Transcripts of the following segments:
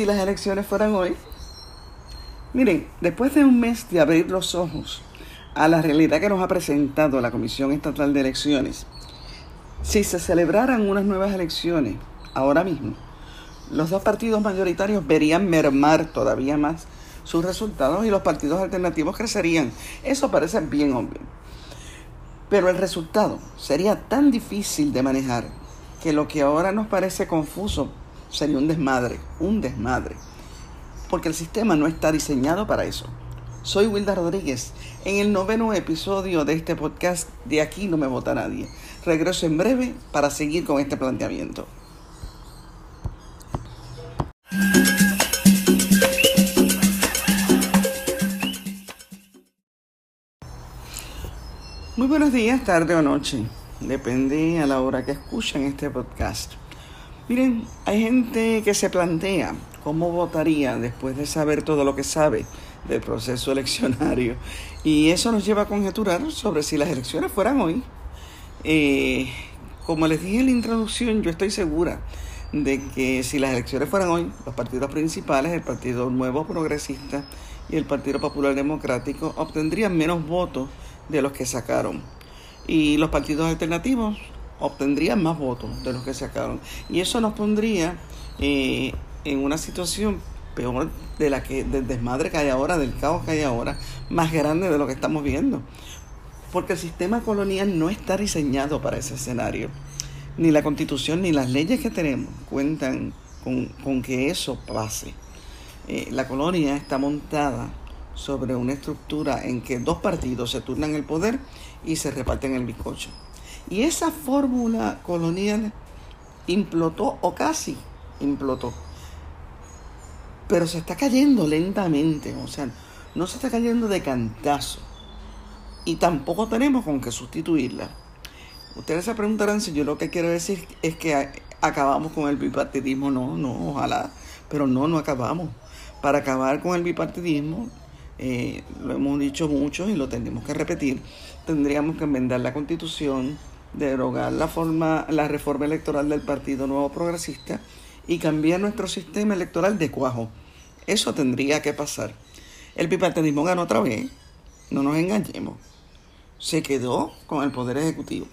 ¿Y si las elecciones fueran hoy? Miren, después de un mes de abrir los ojos a la realidad que nos ha presentado la Comisión Estatal de Elecciones, si se celebraran unas nuevas elecciones ahora mismo, los dos partidos mayoritarios verían mermar todavía más sus resultados y los partidos alternativos crecerían. Eso parece bien obvio. Pero el resultado sería tan difícil de manejar que lo que ahora nos parece confuso sería un desmadre, un desmadre. Porque el sistema no está diseñado para eso. Soy Wilda Rodríguez. En el noveno episodio de este podcast, De aquí no me vota nadie. Regreso en breve para seguir con este planteamiento. Muy buenos días, tarde o noche. Depende a la hora que escuchen este podcast. Miren, hay gente que se plantea cómo votaría después de saber todo lo que sabe del proceso eleccionario. Y eso nos lleva a conjeturar sobre si las elecciones fueran hoy. Eh, como les dije en la introducción, yo estoy segura de que si las elecciones fueran hoy, los partidos principales, el Partido Nuevo Progresista y el Partido Popular Democrático, obtendrían menos votos de los que sacaron. Y los partidos alternativos obtendrían más votos de los que sacaron. Y eso nos pondría eh, en una situación peor de la que del desmadre que hay ahora, del caos que hay ahora, más grande de lo que estamos viendo. Porque el sistema colonial no está diseñado para ese escenario. Ni la constitución ni las leyes que tenemos cuentan con, que eso pase. Eh, la colonia está montada sobre una estructura en que dos partidos se turnan el poder y se reparten el bizcocho. Y esa fórmula colonial implotó o casi implotó. Pero se está cayendo lentamente, o sea, no se está cayendo de cantazo. Y tampoco tenemos con qué sustituirla. Ustedes se preguntarán si yo lo que quiero decir es que acabamos con el bipartidismo. No, no, ojalá. Pero no, no acabamos. Para acabar con el bipartidismo eh, lo hemos dicho mucho y lo tenemos que repetir, tendríamos que enmendar la constitución, derogar la, forma, la reforma electoral del Partido Nuevo Progresista y cambiar nuestro sistema electoral de cuajo. Eso tendría que pasar. El bipartidismo ganó otra vez, no nos engañemos. Se quedó con el Poder Ejecutivo,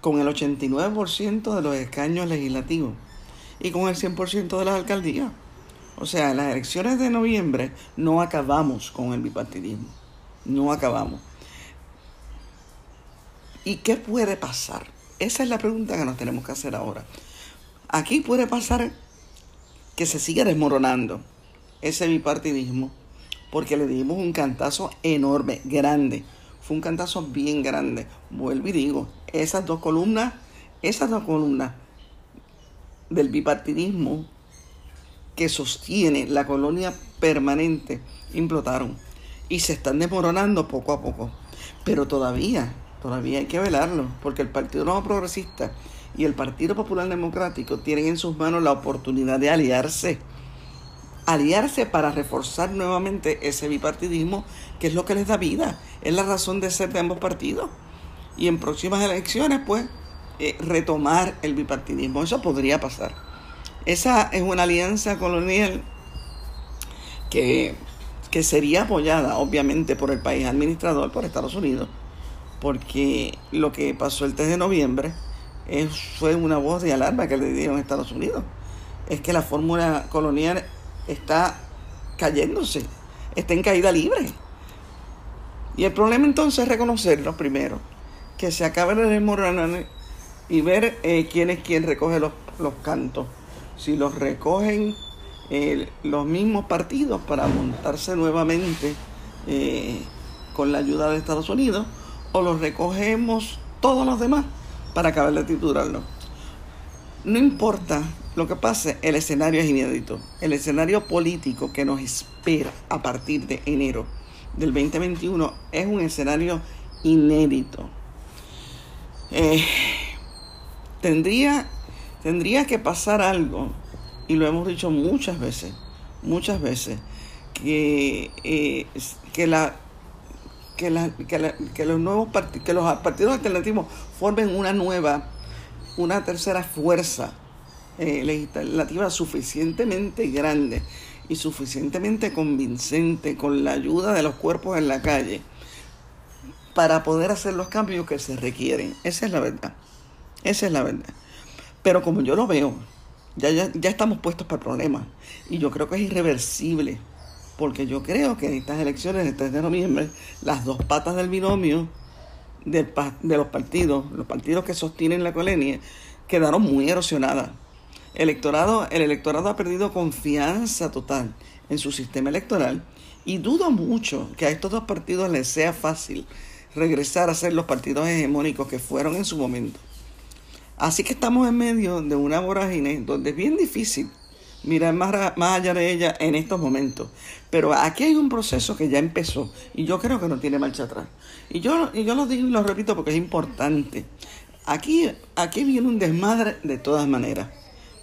con el 89% de los escaños legislativos y con el 100% de las alcaldías. O sea, en las elecciones de noviembre no acabamos con el bipartidismo. No acabamos. ¿Y qué puede pasar? Esa es la pregunta que nos tenemos que hacer ahora. Aquí puede pasar que se siga desmoronando ese bipartidismo porque le dimos un cantazo enorme, grande. Fue un cantazo bien grande. Vuelvo y digo, esas dos columnas, esas dos columnas del bipartidismo que sostiene la colonia permanente implotaron y se están desmoronando poco a poco. Pero todavía, todavía hay que velarlo, porque el Partido Nuevo Progresista y el Partido Popular Democrático tienen en sus manos la oportunidad de aliarse. Aliarse para reforzar nuevamente ese bipartidismo, que es lo que les da vida, es la razón de ser de ambos partidos. Y en próximas elecciones, pues, eh, retomar el bipartidismo. Eso podría pasar. Esa es una alianza colonial que, sería apoyada obviamente por el país administrador, por Estados Unidos, porque lo que pasó el 3 de noviembre fue una voz de alarma que le dieron a Estados Unidos. Es que la fórmula colonial está cayéndose, está en caída libre. Y el problema entonces es reconocerlo primero, que se acabe el desmoronar y ver eh, quién es quien recoge los, los cantos si los recogen eh, los mismos partidos para montarse nuevamente eh, con la ayuda de Estados Unidos, o los recogemos todos los demás para acabar de titularlo. No importa lo que pase, el escenario es inédito. El escenario político que nos espera a partir de enero del 2021 es un escenario inédito. Eh, tendría Tendría que pasar algo, y lo hemos dicho muchas veces, muchas veces, que, eh, que, la, que, la, que, los nuevos que los partidos alternativos formen una nueva, una tercera fuerza eh, legislativa suficientemente grande y suficientemente convincente con la ayuda de los cuerpos en la calle para poder hacer los cambios que se requieren. Esa es la verdad. Esa es la verdad. Pero como yo lo veo, ya, ya, ya estamos puestos para problemas. Y yo creo que es irreversible. Porque yo creo que en estas elecciones del 3 de noviembre, las dos patas del binomio de, los partidos, los partidos que sostienen la colonia, quedaron muy erosionadas. Electorado, el electorado ha perdido confianza total en su sistema electoral y dudo mucho que a estos dos partidos les sea fácil regresar a ser los partidos hegemónicos que fueron en su momento. Así que estamos en medio de una vorágine donde es bien difícil mirar más allá de ella en estos momentos. Pero aquí hay un proceso que ya empezó y yo creo que no tiene marcha atrás. Y yo, y yo lo digo y lo repito porque es importante. Aquí, aquí viene un desmadre de todas maneras,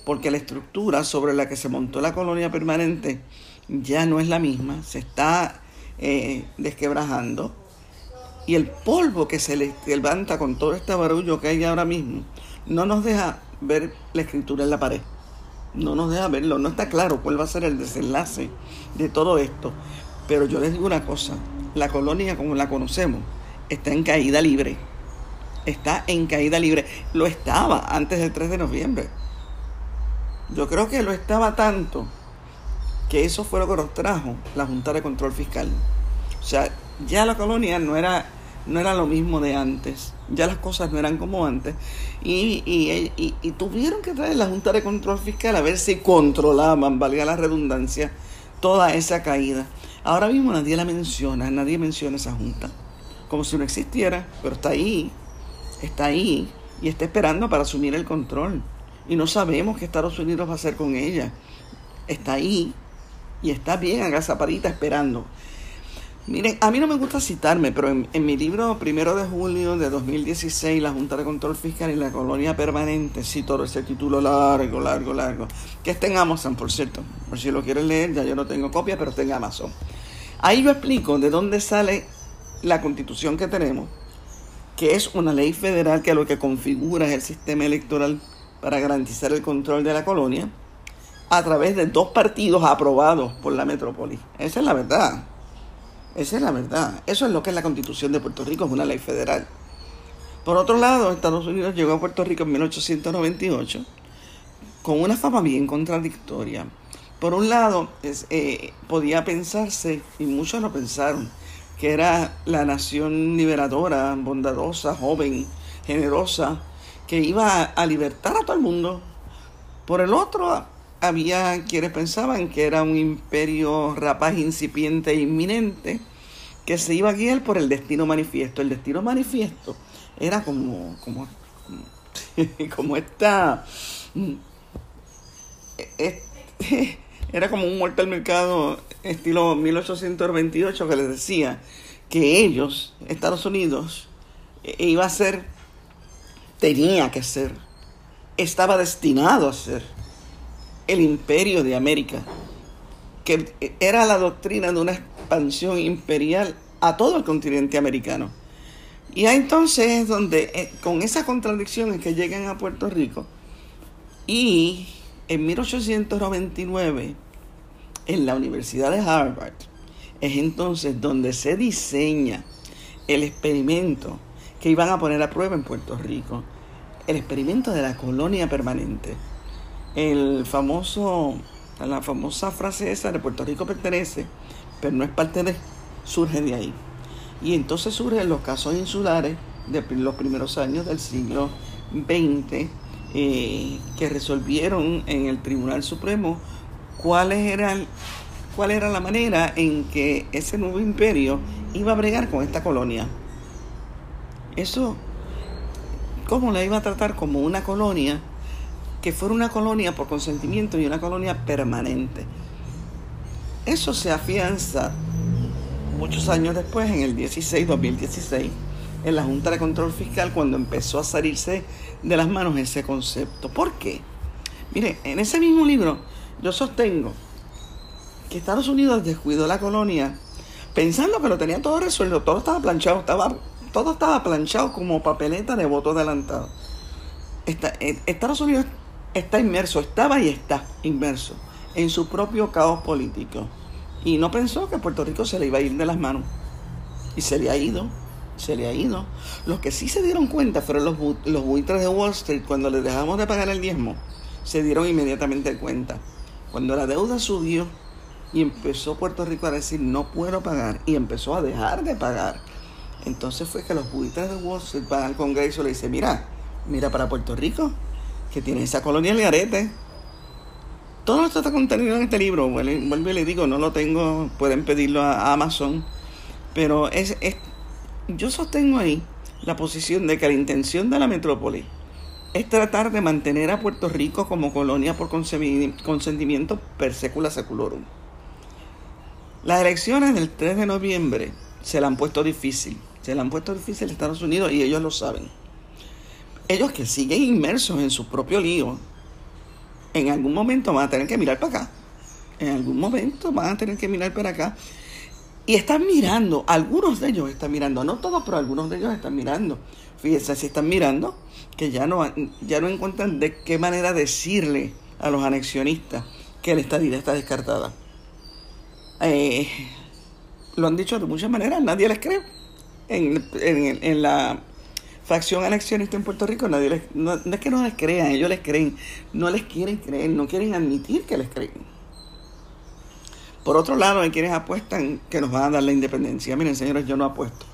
porque la estructura sobre la que se montó la colonia permanente ya no es la misma, se está eh, desquebrajando. Y el polvo que se levanta con todo este barullo que hay ahora mismo no nos deja ver la escritura en la pared no nos deja verlo, no está claro cuál va a ser el desenlace de todo esto. Pero yo les digo una cosa, la colonia como la conocemos está en caída libre. Está en caída libre. Lo estaba antes del 3 de noviembre. Yo creo que lo estaba tanto que eso fue lo que nos trajo la Junta de Control Fiscal. O sea, ya la colonia no era no era lo mismo de antes, ya las cosas no eran como antes, y, y, tuvieron que traer la Junta de Control Fiscal a ver si controlaban, valga la redundancia, toda esa caída. Ahora mismo nadie la menciona, nadie menciona esa Junta, como si no existiera, pero está ahí, está ahí, y está esperando para asumir el control. Y no sabemos qué Estados Unidos va a hacer con ella. Está ahí, y está bien agazapadita esperando. Miren, a mí no me gusta citarme, pero en, mi libro Primero de Julio de 2016, La Junta de Control Fiscal y la Colonia Permanente, cito ese título largo, largo, largo, que está en Amazon, por cierto. Por si lo quieres leer, ya yo no tengo copia, pero está en Amazon. Ahí yo explico de dónde sale la constitución que tenemos, que es una ley federal que lo que configura es el sistema electoral para garantizar el control de la colonia a través de dos partidos aprobados por la metrópoli. Esa es la verdad. Esa es la verdad. Eso es lo que es la constitución de Puerto Rico, es una ley federal. Por otro lado, Estados Unidos llegó a Puerto Rico en 1898 con una fama bien contradictoria. Por un lado, eh, podía pensarse, y muchos lo pensaron, que era la nación liberadora, bondadosa, joven, generosa, que iba a libertar a todo el mundo. Por el otro, había quienes pensaban que era un imperio rapaz incipiente e inminente que se iba a guiar por el destino manifiesto. El destino manifiesto era como, como, como esta, era como un muerto al mercado estilo 1828 que les decía que ellos, Estados Unidos, e, iba a ser, tenía que ser, estaba destinado a ser el imperio de América, que era la doctrina de una expansión imperial a todo el continente americano. Y entonces es donde, eh, con esa contradicción es que llegan a Puerto Rico. Y en 1899, en la Universidad de Harvard, es entonces donde se diseña el experimento que iban a poner a prueba en Puerto Rico, el experimento de la colonia permanente el famoso, la famosa frase esa de Puerto Rico pertenece, pero no es parte de, surge de ahí. Y entonces surgen los casos insulares de los primeros años del siglo XX eh, que resolvieron en el Tribunal Supremo cuáles eran cuál era la manera en que ese nuevo imperio iba a bregar con esta colonia. Eso, ¿cómo la iba a tratar como una colonia que fuera una colonia por consentimiento y una colonia permanente. Eso se afianza muchos años después, en el 16, 2016, en la Junta de Control Fiscal, cuando empezó a salirse de las manos ese concepto. ¿Por qué? Mire, en ese mismo libro yo sostengo que Estados Unidos descuidó la colonia pensando que lo tenía todo resuelto, todo estaba planchado, estaba, todo estaba planchado como papeleta de voto adelantado. Eh, Estados Unidos está inmerso, estaba y está inmerso en su propio caos político. Y no pensó que Puerto Rico se le iba a ir de las manos. Y se le ha ido, se le ha ido. Los que sí se dieron cuenta fueron los, buitres de Wall Street cuando les dejamos de pagar el diezmo. Se dieron inmediatamente cuenta. Cuando la deuda subió y empezó Puerto Rico a decir no puedo pagar y empezó a dejar de pagar. Entonces fue que los buitres de Wall Street van al Congreso y le dicen, mira, mira para Puerto Rico, que tiene esa colonia el garete. Todo esto está contenido en este libro. Vuelvo y le digo, no lo tengo, pueden pedirlo a Amazon. Pero es, es, yo sostengo ahí la posición de que la intención de la metrópoli es tratar de mantener a Puerto Rico como colonia por consentimiento per secula seculorum. Las elecciones del 3 de noviembre se la han puesto difícil. Se la han puesto difícil Estados Unidos y ellos lo saben. Ellos que siguen inmersos en su propio lío, en algún momento van a tener que mirar para acá. En algún momento van a tener que mirar para acá. Y están mirando, algunos de ellos están mirando, no todos, pero algunos de ellos están mirando. Fíjense, si están mirando, que ya no, ya no encuentran de qué manera decirle a los anexionistas que la estadía está descartada. Eh, lo han dicho de muchas maneras, nadie les cree. En, en, la facción anexionista en Puerto Rico, nadie les, no, es que no les crean, ellos les creen, no les quieren creer, no quieren admitir que les creen. Por otro lado, hay quienes apuestan que nos van a dar la independencia. Miren, señores, yo no apuesto.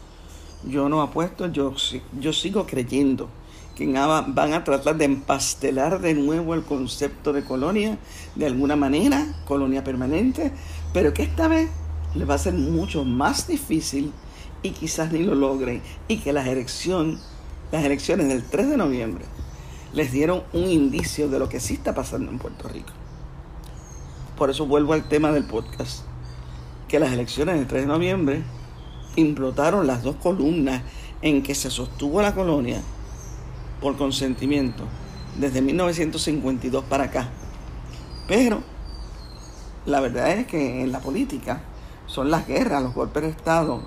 Yo no apuesto, yo, yo sigo creyendo que van a tratar de empastelar de nuevo el concepto de colonia de alguna manera, colonia permanente, pero que esta vez les va a ser mucho más difícil y quizás ni lo logren y que las elecciones, las elecciones del 3 de noviembre les dieron un indicio de lo que sí está pasando en Puerto Rico. Por eso vuelvo al tema del podcast, que las elecciones del 3 de noviembre implotaron las dos columnas en que se sostuvo la colonia por consentimiento desde 1952 para acá. Pero la verdad es que en la política son las guerras, los golpes de Estado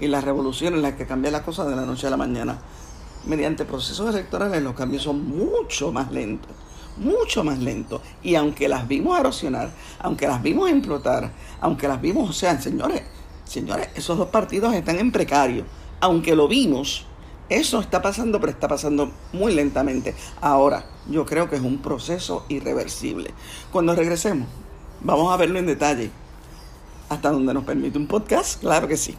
y las revoluciones las que cambian las cosas de la noche a la mañana. Mediante procesos electorales los cambios son mucho más lentos, mucho más lentos. Y aunque las vimos erosionar, aunque las vimos implotar, aunque las vimos, o sea, señores, señores, esos dos partidos están en precario. Aunque lo vimos, eso está pasando, pero está pasando muy lentamente. Ahora, yo creo que es un proceso irreversible. Cuando regresemos, vamos a verlo en detalle hasta donde nos permite un podcast, claro que sí.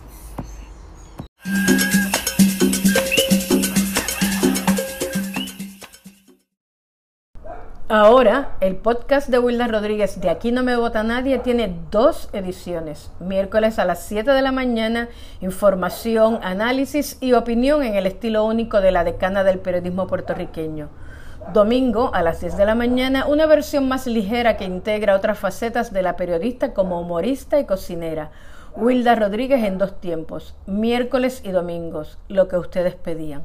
Ahora, el podcast de Wilda Rodríguez de Aquí no me vota nadie tiene dos ediciones. Miércoles a las 7 de la mañana, información, análisis y opinión en el estilo único de la decana del periodismo puertorriqueño. Domingo a las 10 de la mañana, una versión más ligera que integra otras facetas de la periodista como humorista y cocinera. Wilda Rodríguez en dos tiempos, miércoles y domingos, lo que ustedes pedían.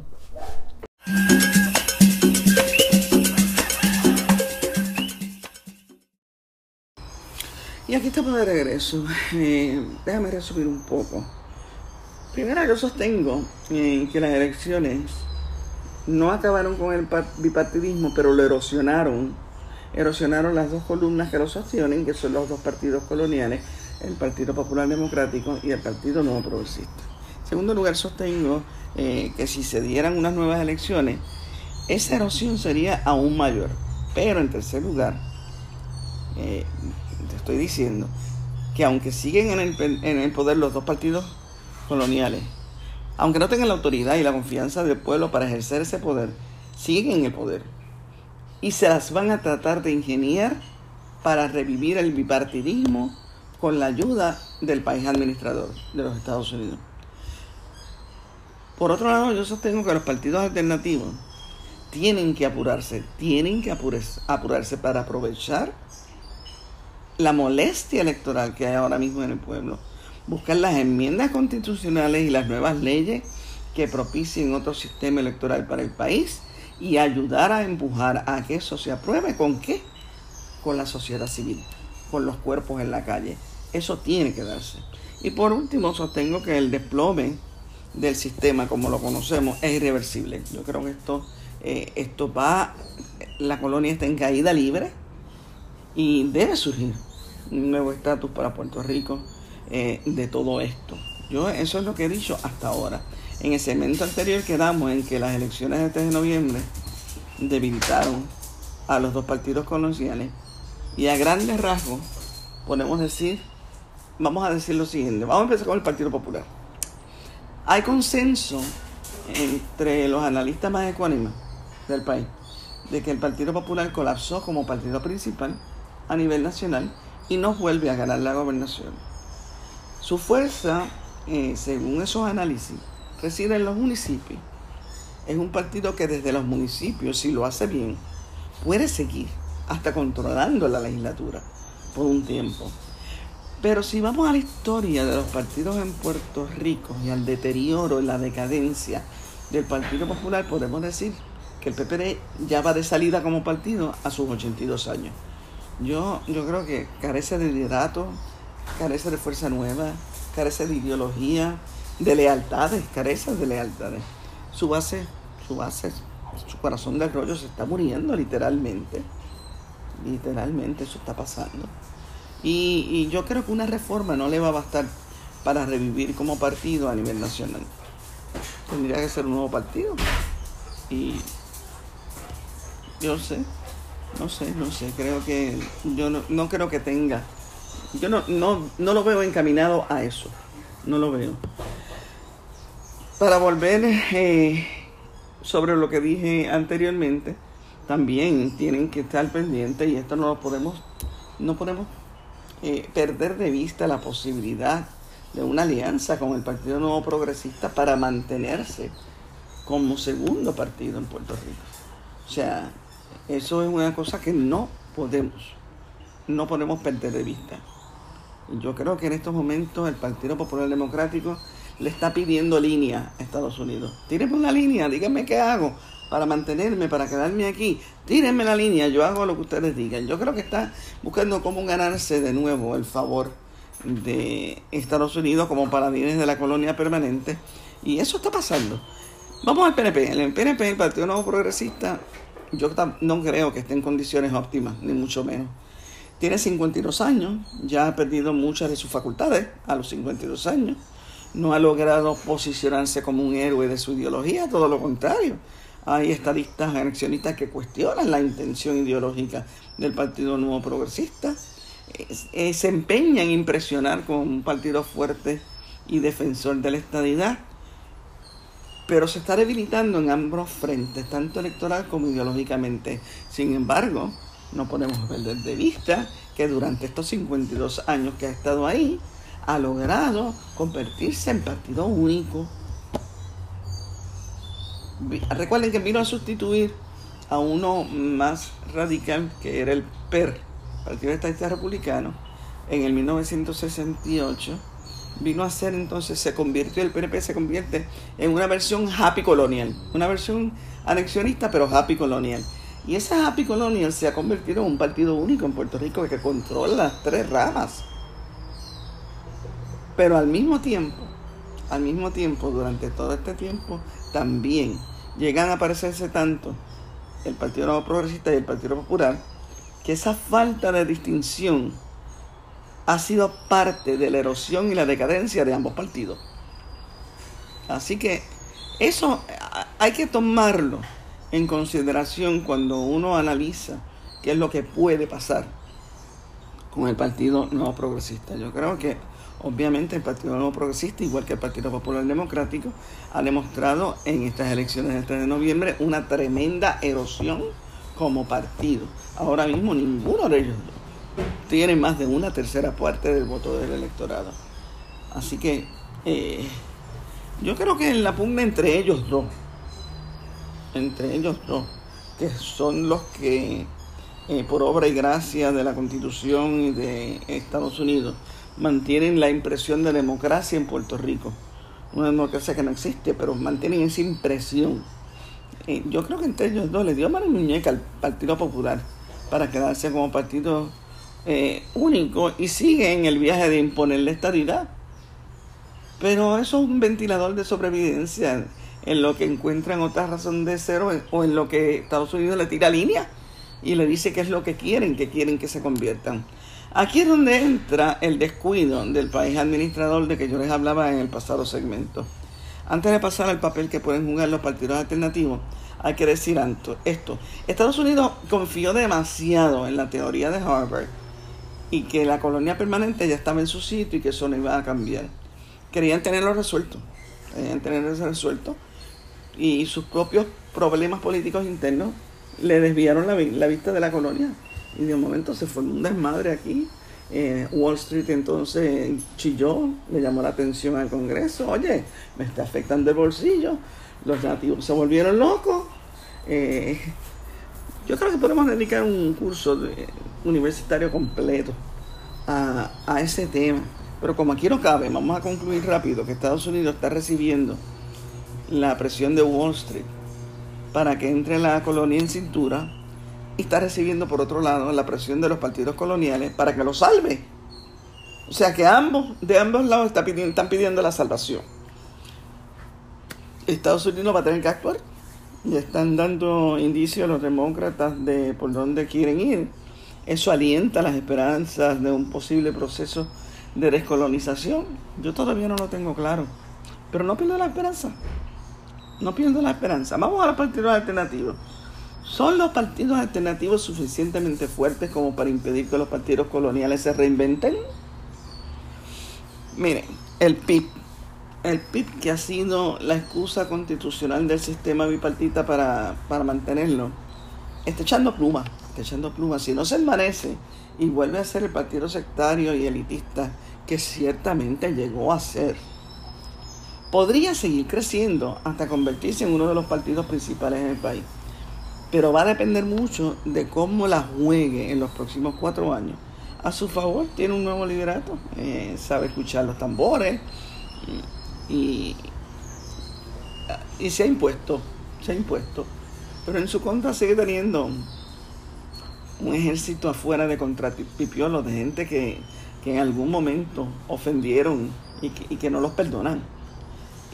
Y aquí estamos de regreso. Eh, déjame resumir un poco. Primero, yo sostengo eh, que las elecciones no acabaron con el bipartidismo, pero lo erosionaron. Erosionaron las dos columnas que lo sostienen, que son los dos partidos coloniales, el Partido Popular Democrático y el Partido Nuevo Progresista. En segundo lugar, sostengo eh, que si se dieran unas nuevas elecciones, esa erosión sería aún mayor. Pero en tercer lugar, estoy diciendo que aunque siguen en el, en el poder los dos partidos coloniales, aunque no tengan la autoridad y la confianza del pueblo para ejercer ese poder, siguen en el poder. Y se las van a tratar de ingeniar para revivir el bipartidismo con la ayuda del país administrador de los Estados Unidos. Por otro lado, yo sostengo que los partidos alternativos tienen que apurarse, tienen que apurarse para aprovechar la molestia electoral que hay ahora mismo en el pueblo buscar las enmiendas constitucionales y las nuevas leyes que propicien otro sistema electoral para el país y ayudar a empujar a que eso se apruebe. ¿Con qué? Con la sociedad civil, con los cuerpos en la calle. Eso tiene que darse. Y por último, sostengo que el desplome del sistema como lo conocemos es irreversible. Yo creo que esto, eh, esto va, la colonia está en caída libre y debe surgir un nuevo estatus para Puerto Rico eh, de todo esto. Yo eso es lo que he dicho hasta ahora. En el segmento anterior quedamos en que las elecciones de 3 de noviembre debilitaron a los dos partidos coloniales y a grandes rasgos podemos decir, vamos a decir lo siguiente, vamos a empezar con el Partido Popular. Hay consenso entre los analistas más ecuánimes del país de que el Partido Popular colapsó como partido principal a nivel nacional y no vuelve a ganar la gobernación. Su fuerza, eh, según esos análisis, reside en los municipios. Es un partido que desde los municipios, si lo hace bien, puede seguir hasta controlando la legislatura por un tiempo. Pero si vamos a la historia de los partidos en Puerto Rico y al deterioro y la decadencia del Partido Popular, podemos decir que el PPD ya va de salida como partido a sus 82 años. Yo, yo creo que carece de liderato, carece de fuerza nueva, carece de ideología, de lealtades, carece de lealtades. Su base, su base, su corazón del rollo se está muriendo literalmente. Literalmente eso está pasando. Y, y yo creo que una reforma no le va a bastar para revivir como partido a nivel nacional. Tendría que ser un nuevo partido. Y yo sé, no sé, no sé, creo que yo no, no creo que tenga, yo no, no, no lo veo encaminado a eso, no lo veo. Para volver eh, sobre lo que dije anteriormente, también tienen que estar pendientes y esto no lo podemos, no podemos eh, perder de vista la posibilidad de una alianza con el Partido Nuevo Progresista para mantenerse como segundo partido en Puerto Rico. O sea, eso es una cosa que no podemos, no podemos perder de vista. Yo creo que en estos momentos el Partido Popular Democrático le está pidiendo línea a Estados Unidos. Tírenme una línea, díganme qué hago para mantenerme, para quedarme aquí. Tírenme la línea, yo hago lo que ustedes digan. Yo creo que está buscando cómo ganarse de nuevo el favor de Estados Unidos como paladines de la colonia permanente. Y eso está pasando. Vamos al PNP. El PNP, el Partido Nuevo Progresista, yo no creo que esté en condiciones óptimas, ni mucho menos. Tiene 52 años, ya ha perdido muchas de sus facultades a los 52 años. No ha logrado posicionarse como un héroe de su ideología, todo lo contrario. Hay estadistas anexionistas que cuestionan la intención ideológica del Partido Nuevo Progresista. se empeña en impresionar con un partido fuerte y defensor de la estadidad pero se está debilitando en ambos frentes, tanto electoral como ideológicamente. Sin embargo, no podemos perder de vista que durante estos 52 años que ha estado ahí, ha logrado convertirse en partido único. Recuerden que vino a sustituir a uno más radical que era el PER, Partido Estadista Republicano, en el 1968 vino a ser entonces, se convirtió, el PNP se convierte en una versión happy colonial, una versión anexionista pero happy colonial. Y esa happy colonial se ha convertido en un partido único en Puerto Rico que controla las tres ramas. Pero al mismo tiempo, al mismo tiempo, durante todo este tiempo, también llegan a aparecerse tanto el Partido Nuevo Progresista y el Partido Popular, que esa falta de distinción ha sido parte de la erosión y la decadencia de ambos partidos. Así que eso hay que tomarlo en consideración cuando uno analiza qué es lo que puede pasar con el Partido Nuevo Progresista. Yo creo que obviamente el Partido Nuevo Progresista, igual que el Partido Popular Democrático, ha demostrado en estas elecciones del 3 de noviembre una tremenda erosión como partido. Ahora mismo ninguno de ellos tiene más de una tercera parte del voto del electorado. Así que eh, yo creo que en la pugna entre ellos dos, entre ellos dos, que son los que eh, por obra y gracia de la Constitución y de Estados Unidos mantienen la impresión de democracia en Puerto Rico. Una democracia que no existe, pero mantienen esa impresión. Eh, yo creo que entre ellos dos le dio mano muñeca al Partido Popular para quedarse como partido eh, único y sigue en el viaje de imponer la estadidad. Pero eso es un ventilador de sobrevivencia en lo que encuentran otra razón de cero o en lo que Estados Unidos le tira línea. y le dice qué es lo que quieren, que quieren que se conviertan. Aquí es donde entra el descuido del país administrador de que yo les hablaba en el pasado segmento. Antes de pasar al papel que pueden jugar los partidos alternativos, hay que decir esto. Estados Unidos confió demasiado en la teoría de Harvard y que la colonia permanente ya estaba en su sitio y que eso no iba a cambiar. Querían tenerlo resuelto, querían tenerlo resuelto y sus propios problemas políticos internos le desviaron la, vista de la colonia y de un momento se formó un desmadre aquí. Eh, Wall Street entonces chilló, le llamó la atención al Congreso, oye, me está afectando el bolsillo, los nativos se volvieron locos. Eh, yo creo que podemos dedicar un curso universitario completo a, a ese tema. Pero como aquí no cabe, vamos a concluir rápido que Estados Unidos está recibiendo la presión de Wall Street para que entre la colonia en cintura y está recibiendo por otro lado la presión de los partidos coloniales para que lo salve. O sea que ambos, de ambos lados pidiendo, están pidiendo la salvación. Estados Unidos va a tener que actuar. Y están dando indicios a los demócratas de por dónde quieren ir. Eso alienta las esperanzas de un posible proceso de descolonización. Yo todavía no lo tengo claro. Pero no pierdo la esperanza. No pierdo la esperanza. Vamos a los partidos alternativos. ¿Son los partidos alternativos suficientemente fuertes como para impedir que los partidos coloniales se reinventen? Miren, el PIB, el PIB que ha sido la excusa constitucional del sistema bipartita para, para mantenerlo, está echando pluma, está echando pluma. Si no se envanece y vuelve a ser el partido sectario y elitista que ciertamente llegó a ser, podría seguir creciendo hasta convertirse en uno de los partidos principales en el país pero va a depender mucho de cómo la juegue en los próximos cuatro años. A su favor tiene un nuevo liderato, eh, sabe escuchar los tambores y, y, se ha impuesto, se ha impuesto. Pero en su contra sigue teniendo un ejército afuera de contrapipiolos, de gente que, que en algún momento ofendieron y que, no los perdonan.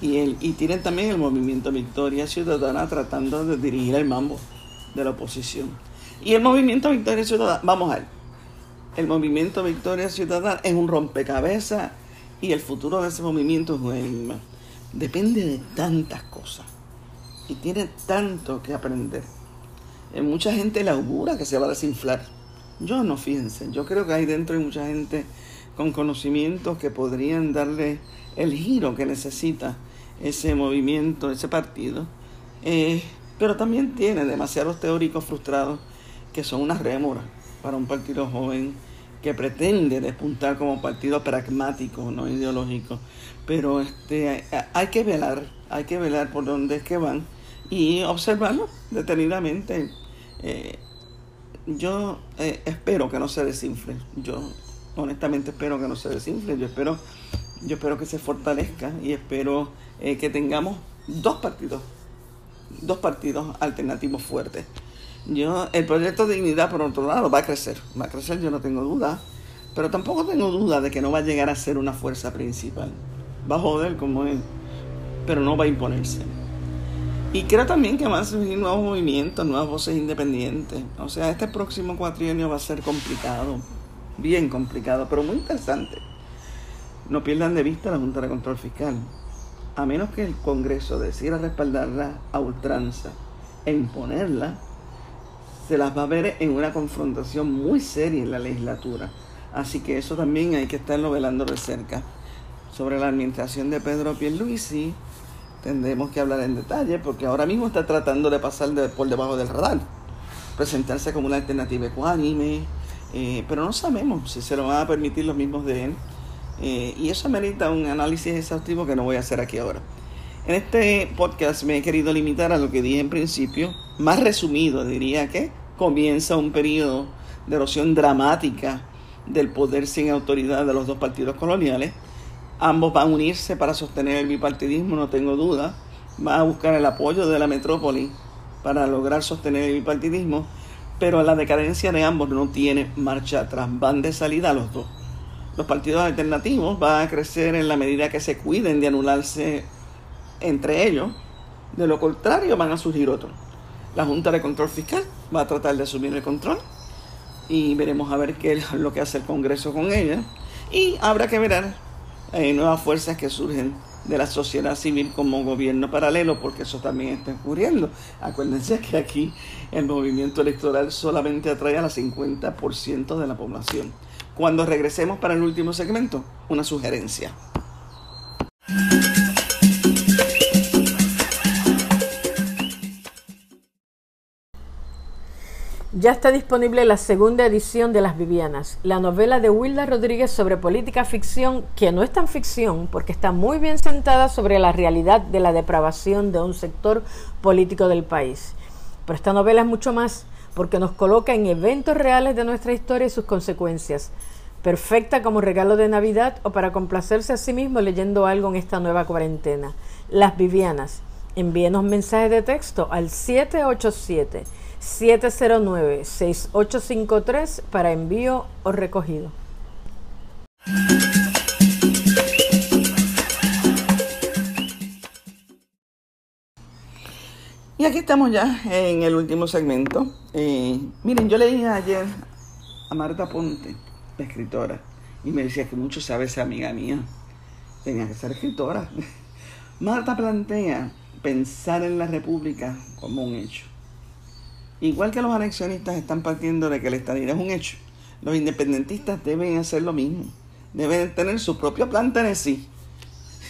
Y, el, y tienen también el movimiento Victoria Ciudadana tratando de dirigir el mambo de la oposición. Y el movimiento Victoria Ciudadana, vamos a ver, el movimiento Victoria Ciudadana es un rompecabezas y el futuro de ese movimiento es Depende de tantas cosas y tiene tanto que aprender. En eh, mucha gente le augura que se va a desinflar. Yo no, fíjense, yo creo que hay dentro hay mucha gente con conocimientos que podrían darle el giro que necesita ese movimiento, ese partido. Eh, pero también tiene demasiados teóricos frustrados que son una rémora para un partido joven que pretende despuntar como partido pragmático, no ideológico. Pero este, hay que velar, hay que velar por dónde es que van y observarlo detenidamente. Eh, yo eh, espero que no se desinfle. Yo honestamente espero que no se desinfle. Yo espero, yo espero que se fortalezca y espero eh, que tengamos dos partidos dos partidos alternativos fuertes. Yo, el proyecto de Dignidad, por otro lado, va a crecer. Va a crecer, yo no tengo duda. Pero tampoco tengo duda de que no va a llegar a ser una fuerza principal. Va a joder como él, pero no va a imponerse. Y creo también que van a surgir nuevos movimientos, nuevas voces independientes. O sea, este próximo cuatrienio va a ser complicado, bien complicado, pero muy interesante. No pierdan de vista la Junta de Control Fiscal a menos que el Congreso decida respaldarla a ultranza e imponerla, se las va a ver en una confrontación muy seria en la legislatura. Así que eso también hay que estarlo velando de cerca. Sobre la administración de Pedro Pierluisi, tendremos que hablar en detalle porque ahora mismo está tratando de pasar por debajo del radar, presentarse como una alternativa ecuánime, eh, pero no sabemos si se lo van a permitir los mismos de él eh, y eso merita un análisis exhaustivo que no voy a hacer aquí ahora. En este podcast me he querido limitar a lo que dije en principio, más resumido diría que comienza un periodo de erosión dramática del poder sin autoridad de los dos partidos coloniales. Ambos van a unirse para sostener el bipartidismo, no tengo duda. Van a buscar el apoyo de la metrópoli para lograr sostener el bipartidismo, pero la decadencia de ambos no tiene marcha atrás, van de salida los dos los partidos alternativos van a crecer en la medida que se cuiden de anularse entre ellos. De lo contrario, van a surgir otros. La Junta de Control Fiscal va a tratar de asumir el control y veremos a ver qué es lo que hace el Congreso con ella. Y habrá que ver eh, nuevas fuerzas que surgen de la sociedad civil como gobierno paralelo, porque eso también está ocurriendo. Acuérdense que aquí el movimiento electoral solamente atrae al 50% de la población. Cuando regresemos para el último segmento, una sugerencia. Ya está disponible la segunda edición de Las Vivianas, la novela de Wilda Rodríguez sobre política ficción, que no es tan ficción porque está muy bien sentada sobre la realidad de la depravación de un sector político del país. Pero esta novela es mucho más porque nos coloca en eventos reales de nuestra historia y sus consecuencias. Perfecta como regalo de Navidad o para complacerse a sí mismo leyendo algo en esta nueva cuarentena. Las Vivianas. Envíenos mensajes de texto al 787 709-6853 para envío o recogido. Y aquí estamos ya en el último segmento. Eh, miren, yo leí ayer a Marta Ponte, la escritora, y me decía que mucho sabe esa amiga mía. Tenía que ser escritora. Marta plantea pensar en la República como un hecho. Igual que los anexionistas están partiendo de que la estadía es un hecho, los independentistas deben hacer lo mismo. Deben tener su propio plan Tennessee.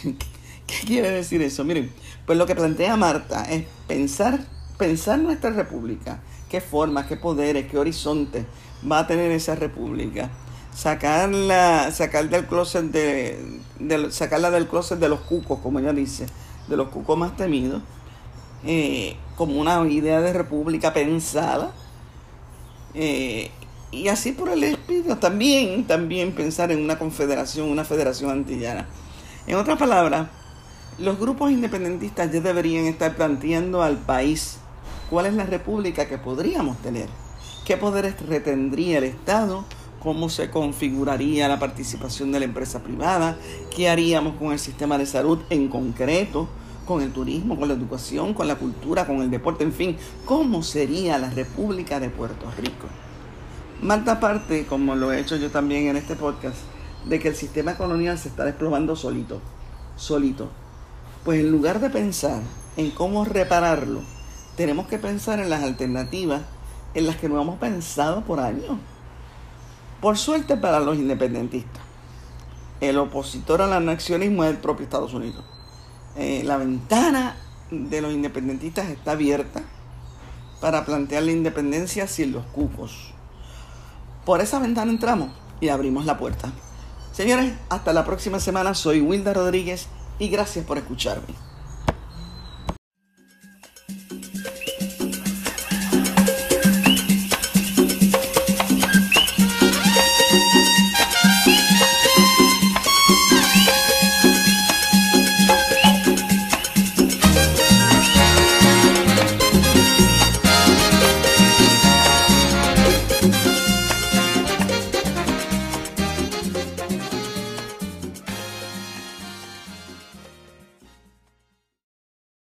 ¿Qué quiere decir eso? Miren, pues lo que plantea Marta es pensar, pensar nuestra república, qué formas, qué poderes, qué horizonte va a tener esa república. Sacarla, sacar del closet de, sacarla del closet de los cucos, como ella dice, de los cucos más temidos eh, como una idea de república pensada. Eh, y así por el espíritu, también, también pensar en una confederación, una federación antillana. En otras palabras, los grupos independentistas ya deberían estar planteando al país cuál es la república que podríamos tener, qué poderes retendría el Estado, cómo se configuraría la participación de la empresa privada, qué haríamos con el sistema de salud en concreto, con el turismo, con la educación, con la cultura, con el deporte, en fin, ¿cómo sería la República de Puerto Rico? Malta parte, como lo he hecho yo también en este podcast, de que el sistema colonial se está desplomando solito, solito. Pues en lugar de pensar en cómo repararlo, tenemos que pensar en las alternativas en las que no hemos pensado por años. Por suerte para los independentistas, el opositor al anexionismo es el propio Estados Unidos. Eh, la ventana de los independentistas está abierta para plantear la independencia sin los cucos. Por esa ventana entramos y abrimos la puerta. Señores, hasta la próxima semana. Soy Wilda Rodríguez y gracias por escucharme.